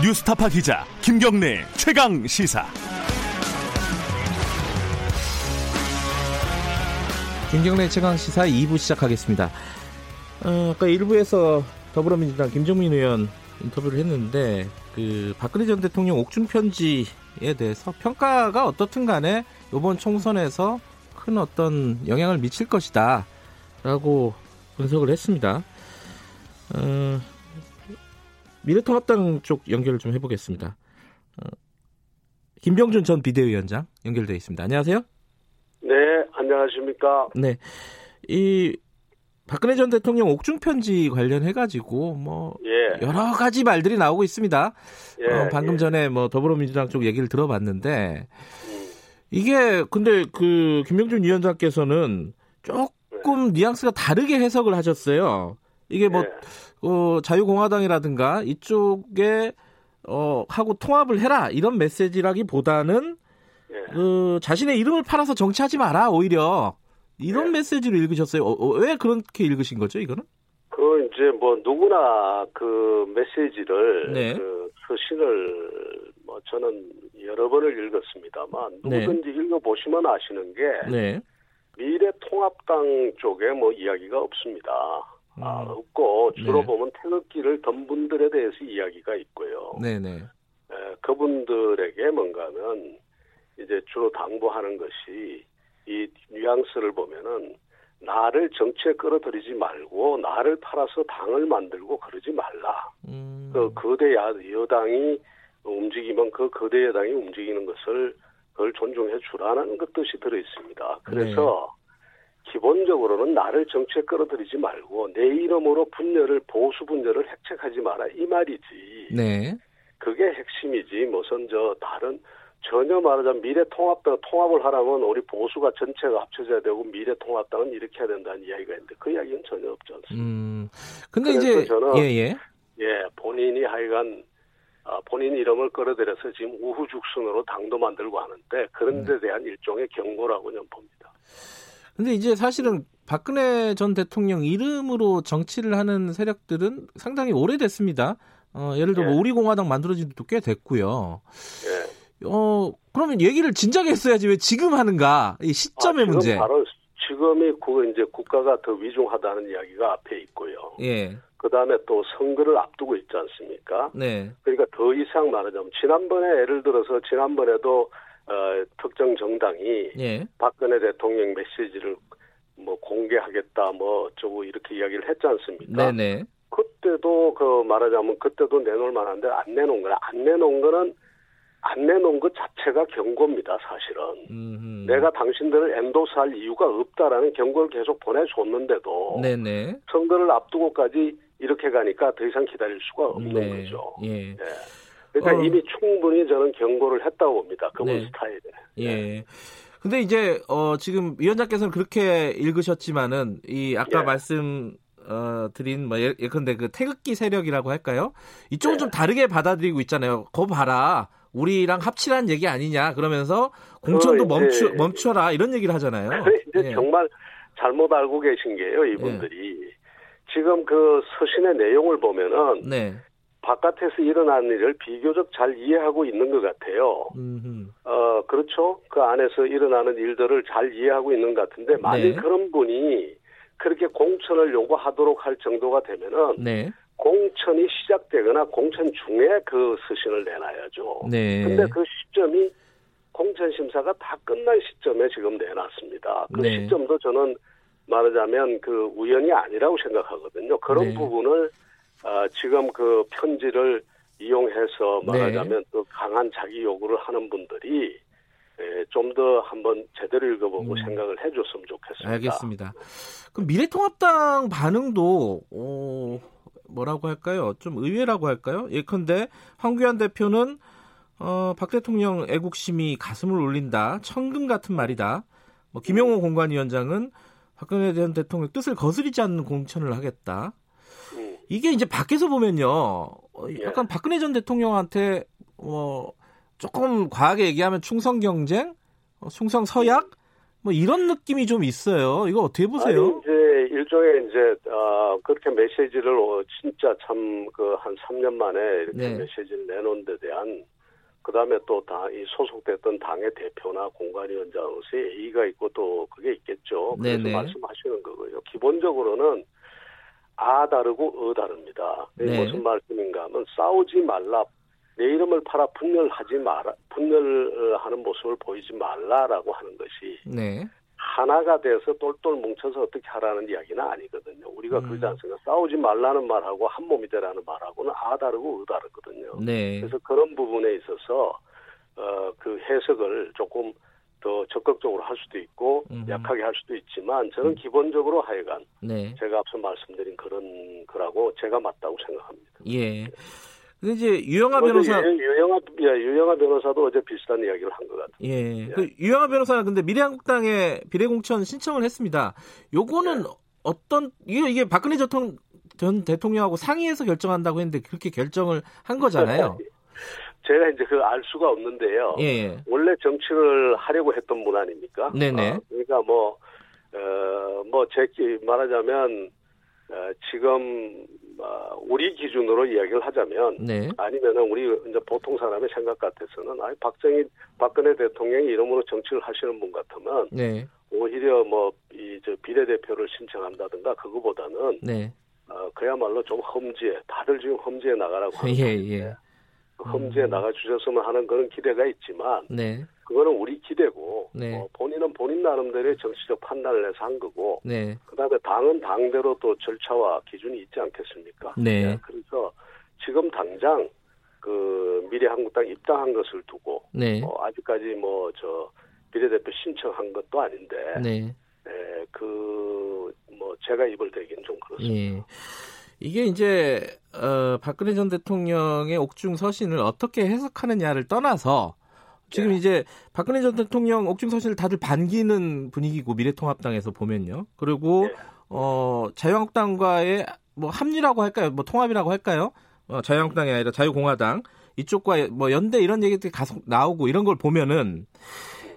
뉴스타파 기자 김경래 최강 시사. 김경래 최강 시사 2부 시작하겠습니다. 어, 아까 1부에서 더불어민주당 김정민 의원 인터뷰를 했는데 그 박근혜 전 대통령 옥중 편지에 대해서 평가가 어떻든 간에 이번 총선에서 큰 어떤 영향을 미칠 것이다라고 분석을 했습니다. 어, 미래통합당 쪽 연결을 좀 해보겠습니다. 어, 김병준 전 비대위원장 연결되어 있습니다. 안녕하세요. 네, 안녕하십니까. 네, 이 박근혜 전 대통령 옥중 편지 관련해 가지고 뭐 예. 여러 가지 말들이 나오고 있습니다. 예, 어, 방금 예. 전에 뭐 더불어민주당 쪽 얘기를 들어봤는데 음, 이게 근데 그 김명준 위원장께서는 조금 뉘앙스가 다르게 해석을 하셨어요. 이게 뭐 예. 어, 자유공화당이라든가 이쪽에 어, 하고 통합을 해라 이런 메시지라기보다는 예. 그 자신의 이름을 팔아서 정치하지 마라 오히려 이런 네. 메시지로 읽으셨어요. 어, 어, 왜 그렇게 읽으신 거죠 이거는? 그 이제 뭐 누구나 그 메시지를 네. 그 서신을 뭐 저는 여러 번을 읽었습니다만 네. 누구든지 읽어보시면 아시는 게 네. 미래 통합당 쪽에 뭐 이야기가 없습니다. 아, 음. 없고 주로 네. 보면 태극기를 던 분들에 대해서 이야기가 있고요. 네네. 에, 그분들에게 뭔가는 이제 주로 당부하는 것이 이 뉘앙스를 보면은 나를 정치에 끌어들이지 말고 나를 팔아서 당을 만들고 그러지 말라. 음. 그 거대 야, 여당이 움직이면 그 거대 여당이 움직이는 것을 그걸 존중해 주라는 그 뜻이 들어 있습니다. 그래서 기본적으로는 나를 정치에 끌어들이지 말고 내 이름으로 분열을 보수 분열을 획책하지 마라 이 말이지. 네. 그게 핵심이지 무슨 저 다른 전혀 말하자면 미래통합당 통합을 하려면 우리 보수가 전체가 합쳐져야 되고 미래통합당은 이렇게 해야 된다는 이야기가 있는데 그 이야기는 전혀 없지 않습니다. 음. 근데 이제 저는- 예 예. 예, 본인이 하여간 아, 본인 이름을 끌어들여서 지금 우후죽순으로 당도 만들고 하는데 그런 네. 데 대한 일종의 경고라고 저는 봅니다. 근데 이제 사실은 박근혜 전 대통령 이름으로 정치를 하는 세력들은 상당히 오래됐습니다. 어, 예를 들어 뭐 예. 우리공화당 만들어진 지도 꽤 됐고요. 예. 어, 그러면 얘기를 진작에 했어야지 왜 지금 하는가? 이 시점의 아, 지금 문제. 바로 지금이 그 이제 국가가 더 위중하다는 이야기가 앞에 있고요. 예. 그 다음에 또 선거를 앞두고 있지 않습니까? 네. 그러니까 더 이상 말하자면 지난번에 예를 들어서 지난번에도 어, 특정 정당이 예. 박근혜 대통령 메시지를 뭐 공개하겠다 뭐 어쩌고 이렇게 이야기를 했지 않습니까? 네네. 그때도 그 말하자면 그때도 내놓을 만한데 안 내놓은 거야. 안 내놓은 거는 안 내놓은 것 자체가 경고입니다, 사실은. 음. 내가 당신들을 엔도스할 이유가 없다라는 경고를 계속 보내줬는데도 네네. 선거를 앞두고까지 이렇게 가니까 더 이상 기다릴 수가 없는 네. 거죠. 예. 예. 그러니까 어. 이미 충분히 저는 경고를 했다고 봅니다. 그분 네. 스타일에. 예. 근데 이제 어 지금 위원장께서는 그렇게 읽으셨지만은 이 아까 예. 말씀 어 드린 뭐 예- 예컨대 그 태극기 세력이라고 할까요? 이쪽은 네. 좀 다르게 받아들이고 있잖아요. 거 봐라. 우리랑 합치란 얘기 아니냐 그러면서 공천도 이제- 멈추 멈춰라 이런 얘기를 하잖아요. 예. 정말 잘못 알고 계신 게요, 이분들이. 지금 그 서신의 내용을 보면은 네. 바깥에서 일어난 일을 비교적 잘 이해하고 있는 것 같아요. 음. 어, 그렇죠. 그 안에서 일어나는 일들을 잘 이해하고 있는 것 같은데, 만약 네. 그런 분이 그렇게 공천을 요구하도록 할 정도가 되면은, 네. 공천이 시작되거나 공천 중에 그 서신을 내놔야죠. 네. 근데 그 시점이 공천 심사가 다 끝난 시점에 지금 내놨습니다. 그 네. 시점도 저는 말하자면 그 우연이 아니라고 생각하거든요. 그런 네. 부분을 아, 지금 그 편지를 이용해서 네. 말하자면 또 강한 자기 요구를 하는 분들이 좀 더 한번 제대로 읽어보고 음. 생각을 해줬으면 좋겠습니다. 알겠습니다. 그럼 미래통합당 반응도 어, 뭐라고 할까요? 좀 의외라고 할까요? 예컨대 황교안 대표는 어, 박 대통령 애국심이 가슴을 울린다. 천금 같은 말이다. 뭐 김영호 공관위원장은 박근혜 전 대통령 뜻을 거스르지 않는 공천을 하겠다. 음. 이게 이제 밖에서 보면요. 어, 예. 약간 박근혜 전 대통령한테 어, 조금 과하게 얘기하면 충성 경쟁, 어, 충성 서약 뭐 이런 느낌이 좀 있어요. 이거 어떻게 보세요? 아니, 이제 일종의 이제 어, 그렇게 메시지를 어, 진짜 참 그 한 3년 만에 이렇게 네. 메시지를 내놓은 데 대한 그다음에 또 다 이 소속됐던 당의 대표나 공관위원장으로서의 예의가 있고 또 그게 있겠죠. 그래서 네네. 말씀하시는 거고요. 기본적으로는 아 다르고 어 다릅니다. 네. 무슨 말씀인가 하면 싸우지 말라. 내 이름을 팔아 분열하지 마라. 분열하는 모습을 보이지 말라라고 하는 것이 네. 하나가 돼서 똘똘 뭉쳐서 어떻게 하라는 이야기는 아니거든요. 우리가 음. 그러지 않습니까? 싸우지 말라는 말하고 한 몸이 되라는 말하고는 아 다르고 의 다르거든요. 네. 그래서 그런 부분에 있어서 어, 그 해석을 조금 더 적극적으로 할 수도 있고 음. 약하게 할 수도 있지만 저는 기본적으로 하여간 네. 제가 앞서 말씀드린 그런 거라고 제가 맞다고 생각합니다. 예. 근데 이제 유영아 어제 변호사 유- 유영아 예, 유영아 변호사도 어제 비슷한 이야기를 한 것 같아요. 예. 그 유영아 변호사는 근데 미래한국당에 비례공천 신청을 했습니다. 요거는 네. 어떤 이게 이게 박근혜 전, 전 대통령하고 상의해서 결정한다고 했는데 그렇게 결정을 한 거잖아요. 제가 이제 그 알 수가 없는데요. 예. 원래 정치를 하려고 했던 분 아닙니까? 네네. 어, 그러니까 뭐, 어, 뭐, 제, 말하자면, 어, 지금, 어, 우리 기준으로 이야기를 하자면, 네. 아니면은 우리 이제 보통 사람의 생각 같아서는, 아니, 박정희, 박근혜 대통령이 이름으로 정치를 하시는 분 같으면, 네. 오히려 뭐, 이, 저, 비례대표를 신청한다든가, 그거보다는, 네. 어, 그야말로 좀 험지에, 다들 지금 험지에 나가라고 하는 예, 예. 그 험지에 나가주셨으면 하는 그런 기대가 있지만, 네. 그거는 우리 기대고 네. 어, 본인은 본인 나름대로의 정치적 판단을 해서 한 거고 네. 그다음에 당은 당대로 또 절차와 기준이 있지 않겠습니까? 네. 그래서 지금 당장 그 미래한국당 입당한 것을 두고 네. 어, 아직까지 뭐 저 비례대표 신청한 것도 아닌데 네. 그 뭐 제가 입을 대긴 좀 그렇습니다. 예. 이게 이제 어, 박근혜 전 대통령의 옥중 서신을 어떻게 해석하느냐를 떠나서 지금 네. 이제 박근혜 전 대통령 옥중 서신을 다들 반기는 분위기고 미래통합당에서 보면요. 그리고 네. 어, 자유한국당과의 뭐 합리라고 할까요? 뭐 통합이라고 할까요? 어, 자유한국당이 아니라 자유공화당 이쪽과 뭐 연대 이런 얘기들이 계속 나오고 이런 걸 보면은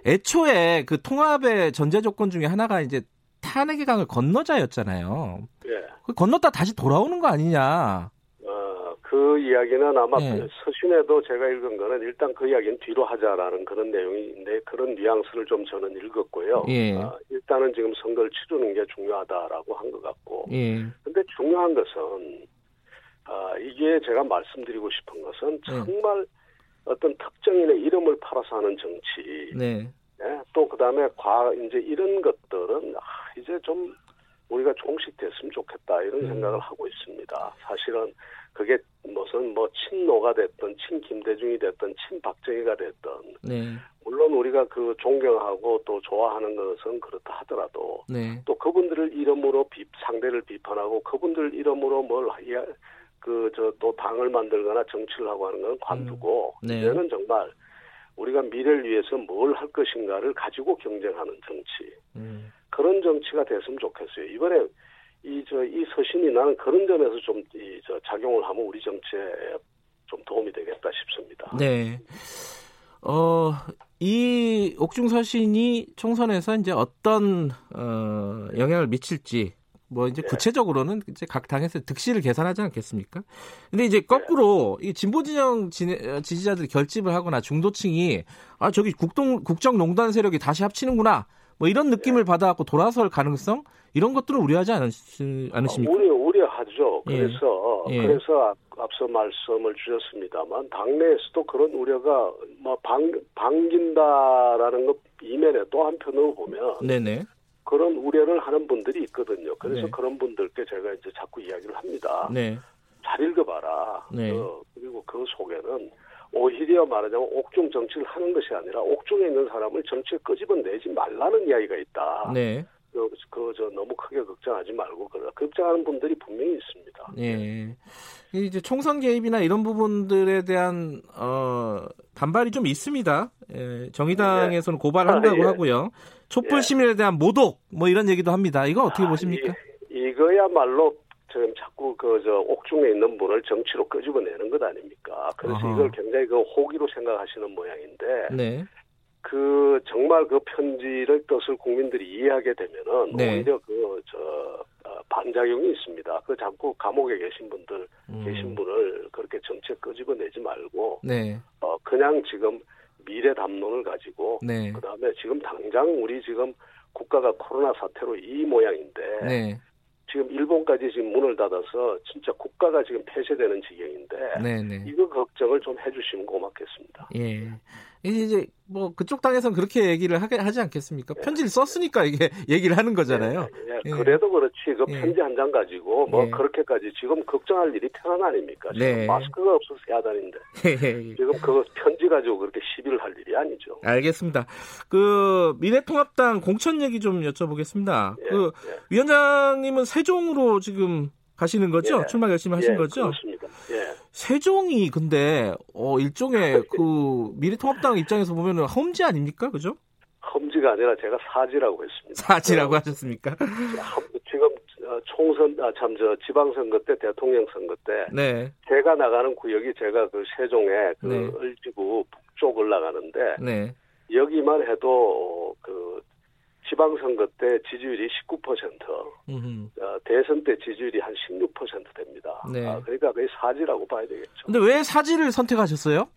애초에 그 통합의 전제 조건 중에 하나가 이제 탄핵의 강을 건너자였잖아요. 예. 그 건넜다 다시 돌아오는 거 아니냐. 어, 그 이야기는 아마 예. 서신에도 제가 읽은 거는 일단 그 이야기는 뒤로 하자라는 그런 내용인데 그런 뉘앙스를 좀 저는 읽었고요. 예. 어, 일단은 지금 선거를 치르는 게 중요하다라고 한 것 같고. 예. 근데 중요한 것은 아, 이게 제가 말씀드리고 싶은 것은 네. 정말 어떤 특정인의 이름을 팔아서 하는 정치, 네. 예, 또 그다음에 과 이제 이런 것들은 아, 이제 좀 우리가 종식됐으면 좋겠다 이런 음. 생각을 하고 있습니다. 사실은 그게 무슨 뭐 친노가 됐든 친 김대중이 됐든 친 박정희가 됐든 네. 물론 우리가 그 존경하고 또 좋아하는 것은 그렇다 하더라도 네. 또 그분들을 이름으로 비, 상대를 비판하고 그분들 이름으로 뭘 그 저 또 당을 만들거나 정치를 하고 하는 건 관두고 음. 네. 이제는 정말 우리가 미래를 위해서 뭘 할 것인가를 가지고 경쟁하는 정치 음. 그런 정치가 됐으면 좋겠어요. 이번에 이저이 서신이 나는 그런 점에서 좀 이 저 작용을 하면 우리 정치에 좀 도움이 되겠다 싶습니다. 네. 어, 이 옥중 서신이 총선에서 이제 어떤 어, 영향을 미칠지 뭐 이제 네. 구체적으로는 이제 각 당에서 득실을 계산하지 않겠습니까? 근데 이제 거꾸로 이 진보 진영 지- 어, 지지자들이 결집을 하거나 중도층이 아 저기 국동 국정농단 세력이 다시 합치는구나 뭐 이런 느낌을 받아갖고 돌아설 가능성 이런 것들은 우려하지 않으시, 않으십니까? 우려 우려하죠. 예. 그래서 예. 그래서 앞- 앞서 말씀을 주셨습니다만 당내에서도 그런 우려가 뭐 방, 반긴다라는 것 이면에 또 한편으로 보면 네네. 그런 우려를 하는 분들이 있거든요. 그래서 네. 그런 분들께 제가 이제 자꾸 이야기를 합니다. 네. 잘 읽어봐라. 네. 어, 그리고 그 속에는 오히려 말하자면 옥중 정치를 하는 것이 아니라 옥중에 있는 사람을 정치에 끄집어내지 말라는 이야기가 있다. 네. 그저 너무 크게 걱정하지 말고 그러 걱정하는 분들이 분명히 있습니다. 예. 이제 총선 개입이나 이런 부분들에 대한 어 반발이 좀 있습니다. 예, 정의당에서는 고발한다고 아, 예. 하고요. 촛불 예. 시민에 대한 모독 뭐 이런 얘기도 합니다. 이거 어떻게 아, 보십니까? 이, 이거야말로 지금 자꾸 그 저 옥중에 있는 분을 정치로 끄집어내는 것 아닙니까? 그래서 아하. 이걸 굉장히 그 호기로 생각하시는 모양인데 네. 그 정말 그 편지를 뜻을 국민들이 이해하게 되면은 네. 오히려 그저 어, 반작용이 있습니다. 그 자꾸 감옥에 계신 분들 음. 계신 분을 그렇게 정책 끄집어내지 말고 네. 어 그냥 지금 미래 담론을 가지고 네. 그다음에 지금 당장 우리 지금 국가가 코로나 사태로 이 모양인데 네. 지금 일본까지 지금 문을 닫아서 진짜 국가가 지금 폐쇄되는 지경인데 네. 네. 이거 걱정을 좀 해주시면 고맙겠습니다. 예. 이제 뭐 그쪽 당에서는 그렇게 얘기를 하게 하지 않겠습니까? 편지를 썼으니까 이게 얘기를 하는 거잖아요. 예, 예, 예. 그래도 그렇지 그 예. 편지 한 장 가지고 뭐 예. 그렇게까지 지금 걱정할 일이 태어난 아닙니까? 지금 네. 마스크가 없어서 되는데 지금 그 편지 가지고 그렇게 시비를 할 일이 아니죠. 알겠습니다. 그 미래통합당 공천 얘기 좀 여쭤보겠습니다. 예, 그 예. 위원장님은 세종으로 지금 가시는 거죠? 예. 출마 결심 하신 예, 거죠? 그렇습니다. 예. 세종이 근데 어 일종의 그 미래통합당 입장에서 보면은 험지 아닙니까? 그죠? 험지가 아니라 제가 사지라고 했습니다. 사지라고 하셨습니까? 한- 지금 어, 총선 아 참 저 지방선거 때 대통령 선거 때 네, 제가 나가는 구역이 제가 그 세종의 그 네. 을지구 북쪽을 나가는데 네, 여기만 해도 그 지방선거 때 지지율이 19%, 음. 어, 대선 때 지지율이 한 16% 됩니다. 네. 아, 그러니까 거의 사지라고 봐야 되겠죠. 근데 왜 사지를 선택하셨어요?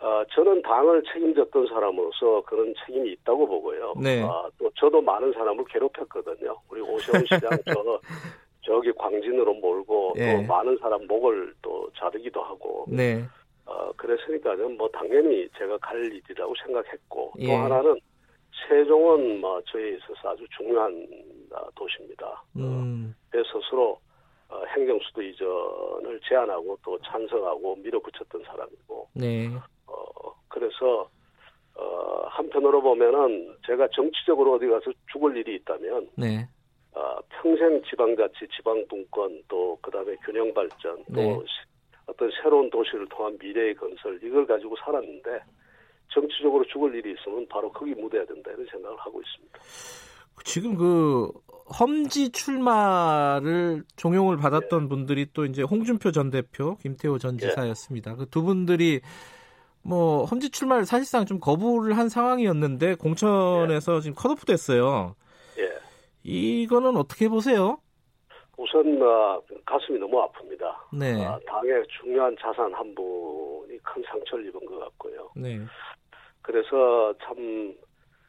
어, 저는 당을 책임졌던 사람으로서 그런 책임이 있다고 보고요. 네. 아, 또 저도 많은 사람을 괴롭혔거든요. 우리 오세훈 시장 저 저기 광진으로 몰고 예. 또 많은 사람 목을 또 자르기도 하고 네, 어, 그랬으니까는 뭐 당연히 제가 갈 일이라고 생각했고 예. 또 하나는 세종은 뭐 저에 있어서 아주 중요한 아, 도시입니다. 음, 제 스스로 어, 행정수도 이전을 제안하고 또 찬성하고 밀어붙였던 사람이고 네, 어, 그래서 어, 한편으로 보면은 제가 정치적으로 어디 가서 죽을 일이 있다면 네, 어, 평생 지방자치, 지방분권 또 그다음에 균형 발전 또 네. 시- 어떤 새로운 도시를 통한 미래의 건설 이걸 가지고 살았는데 정치적으로 죽을 일이 있으면 바로 거기 묻어야 된다 이런 생각을 하고 있습니다. 지금 그 험지 출마를 종용을 받았던 분들이 또 이제 홍준표 전 대표, 김태호 전 예. 지사였습니다. 그두 분들이 뭐 험지 출마를 사실상 좀 거부를 한 상황이었는데 공천에서 지금 컷오프 됐어요. 예. 이거는 어떻게 보세요? 우선 어, 가슴이 너무 아픕니다. 네, 아, 당의 중요한 자산 한 분이 큰 상처를 입은 것 같고요. 네, 그래서 참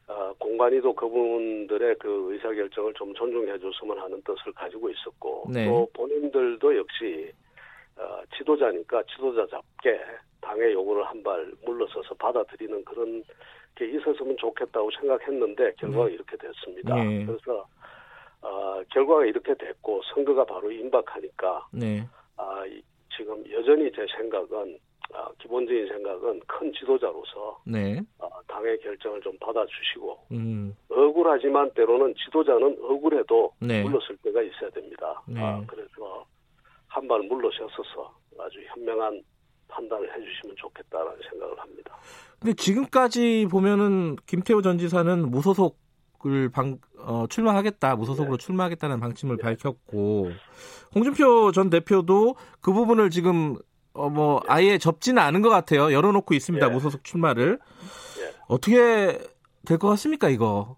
어, 공관위도 그분들의 그 의사 결정을 좀 존중해 줬으면 하는 뜻을 가지고 있었고 네. 또 본인들도 역시 어, 지도자니까 지도자답게 당의 요구를 한 발 물러서서 받아들이는 그런 게 있었으면 좋겠다고 생각했는데 결과가 이렇게 됐습니다. 네. 그래서 어, 결과가 이렇게 됐고 선거가 바로 임박하니까 네, 아, 이- 지금 여전히 제 생각은 아, 기본적인 생각은 큰 지도자로서 네, 아, 당의 결정을 좀 받아주시고 음, 억울하지만 때로는 지도자는 억울해도 네. 물러설 때가 있어야 됩니다. 네. 아, 그래서 한 발 물러서서 아주 현명한 판단을 해주시면 좋겠다라는 생각을 합니다. 근데 지금까지 보면은 김태호 전 지사는 무소속을 방, 어, 출마하겠다, 무소속으로 출마하겠다는 방침을 네. 밝혔고, 홍준표 전 대표도 그 부분을 지금, 어, 뭐, 아예 접지는 않은 것 같아요. 열어놓고 있습니다, 예. 무소속 출마를. 예. 어떻게 될 것 같습니까, 이거?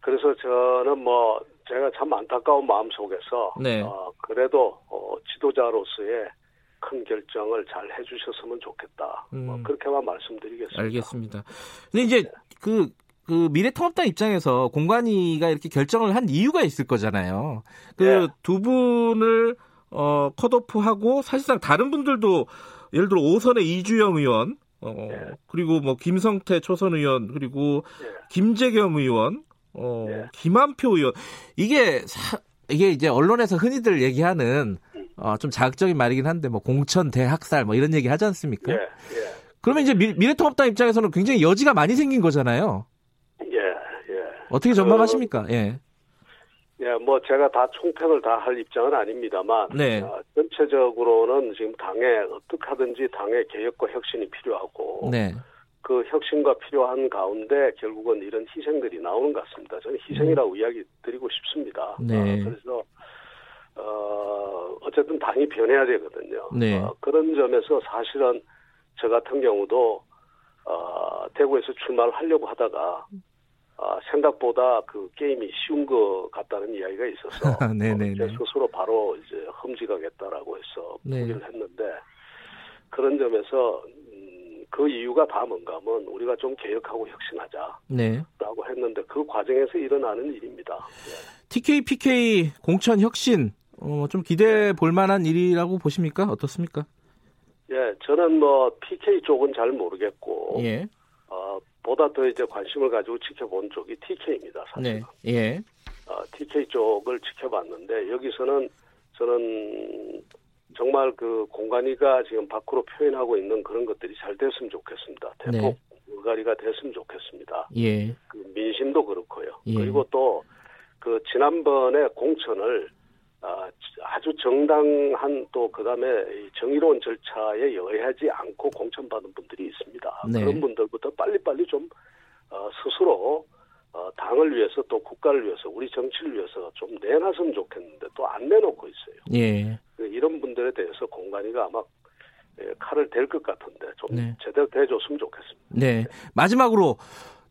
그래서 저는 뭐 제가 참 안타까운 마음 속에서 네. 어, 그래도 어, 지도자로서의 큰 결정을 잘 해주셨으면 좋겠다. 뭐 음. 그렇게만 말씀드리겠습니다. 알겠습니다. 근데 이제 그, 그 미래통합당 입장에서 공관위가 이렇게 결정을 한 이유가 있을 거잖아요. 그 예. 두 분을 어 컷오프하고 사실상 다른 분들도 예를 들어 오선의 이주영 의원 어 예. 그리고 뭐 김성태 초선 의원 그리고 예. 김재겸 의원 어 예. 김한표 의원 이게 사, 이게 이제 언론에서 흔히들 얘기하는 어, 좀 자극적인 말이긴 한데 뭐 공천 대학살 뭐 이런 얘기 하지 않습니까? 예, 예, 그러면 이제 미, 미래통합당 입장에서는 굉장히 여지가 많이 생긴 거잖아요. 예, 예. 어떻게 전망하십니까? 예. 예, 뭐 제가 다 총평을 다 할 입장은 아닙니다만 네. 어, 전체적으로는 지금 당에 어떻게 하든지 당의 개혁과 혁신이 필요하고 네. 그 혁신과 필요한 가운데 결국은 이런 희생들이 나오는 것 같습니다. 저는 희생이라고 이야기 드리고 싶습니다. 음. 네. 어, 그래서 어, 어쨌든 당이 변해야 되거든요. 네. 어, 그런 점에서 사실은 저 같은 경우도 어, 대구에서 출마를 하려고 하다가 아, 생각보다 그 게임이 쉬운 것 같다는 이야기가 있어서 네네네. 제 스스로 바로 이제 험지가겠다라고 해서 네. 포기를 했는데 그런 점에서 음, 그 이유가 다 뭔가 하면 우리가 좀 개혁하고 혁신하자라고 네. 했는데 그 과정에서 일어나는 일입니다. 예. TK, PK 공천 혁신 어, 좀 기대해 볼 만한 일이라고 보십니까? 어떻습니까? 예, 저는 뭐 PK 쪽은 잘 모르겠고 예. 어, 보다 더 이제 관심을 가지고 지켜본 쪽이 TK입니다. 사실. 네. 예. 어, TK 쪽을 지켜봤는데 여기서는 저는 정말 그 공간이가 지금 밖으로 표현하고 있는 그런 것들이 잘 됐으면 좋겠습니다. 대폭 네. 물갈이가 됐으면 좋겠습니다. 예. 그 민심도 그렇고요. 예. 그리고 또 그 지난번에 공천을 아, 아주 정당한 또 그다음에 이 정의로운 절차에 의하지 않고 공천받은 분들이 있습니다. 네. 그런 분들부터 빨리빨리 좀 어, 스스로 어, 당을 위해서 또 국가를 위해서 우리 정치를 위해서 좀 내놨으면 좋겠는데 또 안 내놓고 있어요. 예. 그 이런 분들에 대해서 공간이가 아마 예, 칼을 댈 것 같은데 좀 네. 제대로 대줬으면 좋겠습니다. 네. 마지막으로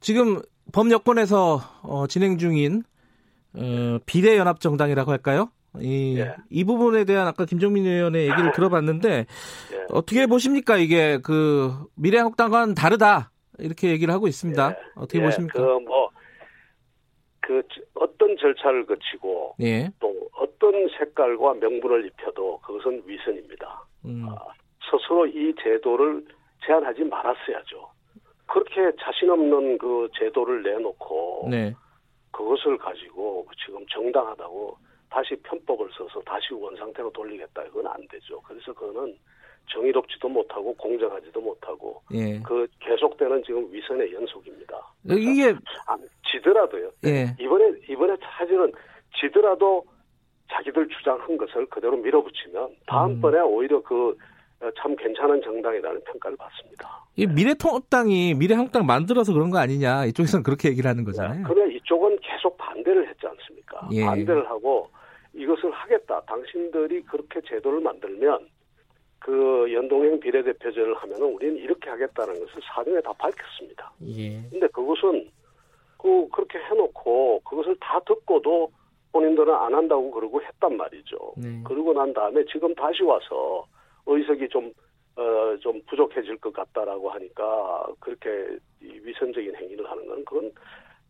지금 범여권에서 어, 진행 중인 어, 비례연합정당이라고 할까요? 이, 예. 이 부분에 대한 아까 김정민 의원의 얘기를 들어봤는데 예. 어떻게 보십니까? 이게 그 미래한국당과는 다르다 이렇게 얘기를 하고 있습니다. 예. 어떻게 예, 보십니까? 그 뭐, 그, 지- 어떤 절차를 거치고 예. 또 어떤 색깔과 명분을 입혀도 그것은 위선입니다. 음, 아, 스스로 이 제도를 제한하지 말았어야죠. 그렇게 자신 없는 그 제도를 내놓고 네. 그것을 가지고 지금 정당하다고 다시 편법을 써서 다시 원상태로 돌리겠다 이건 안 되죠. 그래서 그거는 정의롭지도 못하고 공정하지도 못하고 예. 그 계속되는 지금 위선의 연속입니다. 이게 아, 지더라도요. 예. 이번에 이번에 사실은 지더라도 자기들 주장한 것을 그대로 밀어붙이면 다음번에 음. 오히려 그 참 괜찮은 정당이라는 평가를 받습니다. 이 미래통합당이 미래한국당 만들어서 그런 거 아니냐 이쪽에서는 그렇게 얘기를 하는 거잖아요. 그러면 이쪽은 계속 반대를 했지 않습니까? 예. 반대를 하고 이것을 하겠다. 당신들이 그렇게 제도를 만들면 그 연동형 비례대표제를 하면은 우리는 이렇게 하겠다는 것을 사전에 다 밝혔습니다. 예. 근데 그것은 그 그렇게 해놓고 그것을 다 듣고도 본인들은 안 한다고 그러고 했단 말이죠. 네. 그러고 난 다음에 지금 다시 와서 의석이 좀, 어, 좀 부족해질 것 같다라고 하니까 그렇게 이 위선적인 행위를 하는 건 그건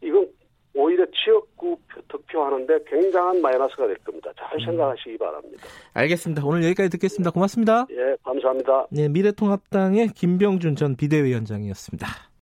이건 오히려 지역구 득표하는데 굉장한 마이너스가 될 겁니다. 잘 생각하시기 바랍니다. 알겠습니다. 오늘 여기까지 듣겠습니다. 고맙습니다. 예, 감사합니다. 네, 미래통합당의 김병준 전 비대위원장이었습니다.